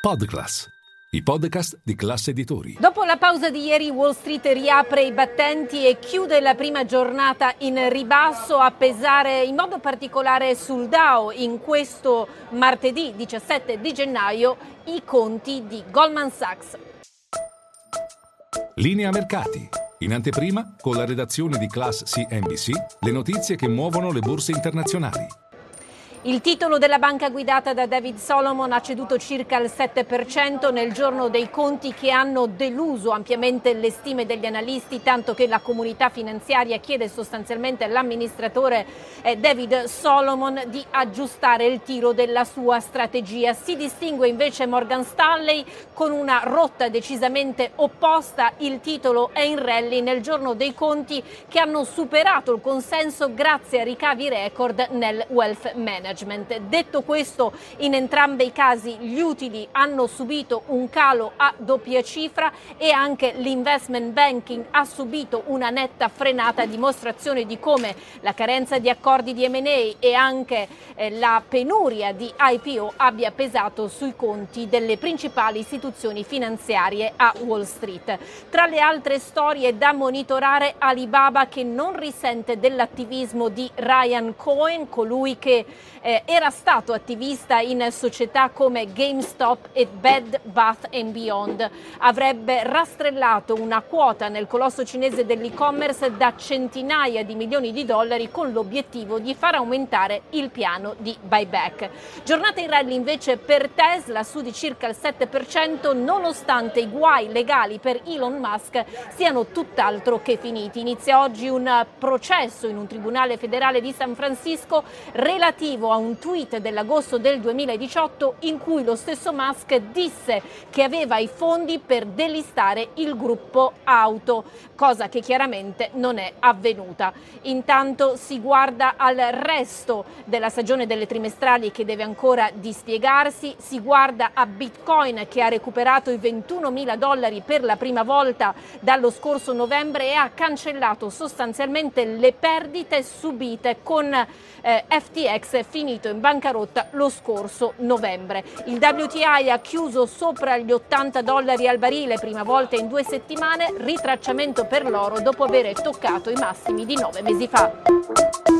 Podclass, i podcast di classe editori. Dopo la pausa di ieri, Wall Street riapre i battenti e chiude la prima giornata in ribasso a pesare in modo particolare sul Dow in questo martedì 17 di gennaio i conti di Goldman Sachs. Linea mercati. In anteprima, con la redazione di Class CNBC, le notizie che muovono le borse internazionali. Il titolo della banca guidata da David Solomon ha ceduto circa il 7% nel giorno dei conti che hanno deluso ampiamente le stime degli analisti, tanto che la comunità finanziaria chiede sostanzialmente all'amministratore eh, David Solomon di aggiustare il tiro della sua strategia. Si distingue invece Morgan Stanley con una rotta decisamente opposta. Il titolo è in rally nel giorno dei conti che hanno superato il consenso grazie a ricavi record nel wealth management management. Detto questo, in entrambi i casi gli utili hanno subito un calo a doppia cifra e anche l'investment banking ha subito una netta frenata, dimostrazione di come la carenza di accordi di M&A e anche eh, la penuria di IPO abbia pesato sui conti delle principali istituzioni finanziarie a Wall Street. Tra le altre storie da monitorare Alibaba che non risente dell'attivismo di Ryan Cohen, colui che eh, era stato attivista in società come GameStop e Bed Bath Beyond. Avrebbe rastrellato una quota nel colosso cinese dell'e-commerce da centinaia di milioni di dollari con l'obiettivo di far aumentare il piano di buyback. Giornata in rally invece per Tesla su di circa il 7% nonostante i guai legali per Elon Musk siano tutt'altro che finiti. Inizia oggi un processo in un tribunale federale di San Francisco relativo a un tweet dell'agosto del 2018 in cui lo stesso Musk disse che aveva i fondi per delistare il gruppo auto, cosa che chiaramente non è avvenuta. Intanto si guarda al resto della stagione delle trimestrali che deve ancora dispiegarsi, si guarda a Bitcoin che ha recuperato i 21 mila dollari per la prima volta dallo scorso novembre e ha cancellato sostanzialmente le perdite subite con eh, FTX finito in bancarotta lo scorso novembre. Il WTI ha chiuso sopra gli 80 dollari al barile, prima volta in due settimane, ritracciamento per l'oro dopo aver toccato i massimi di nove mesi fa.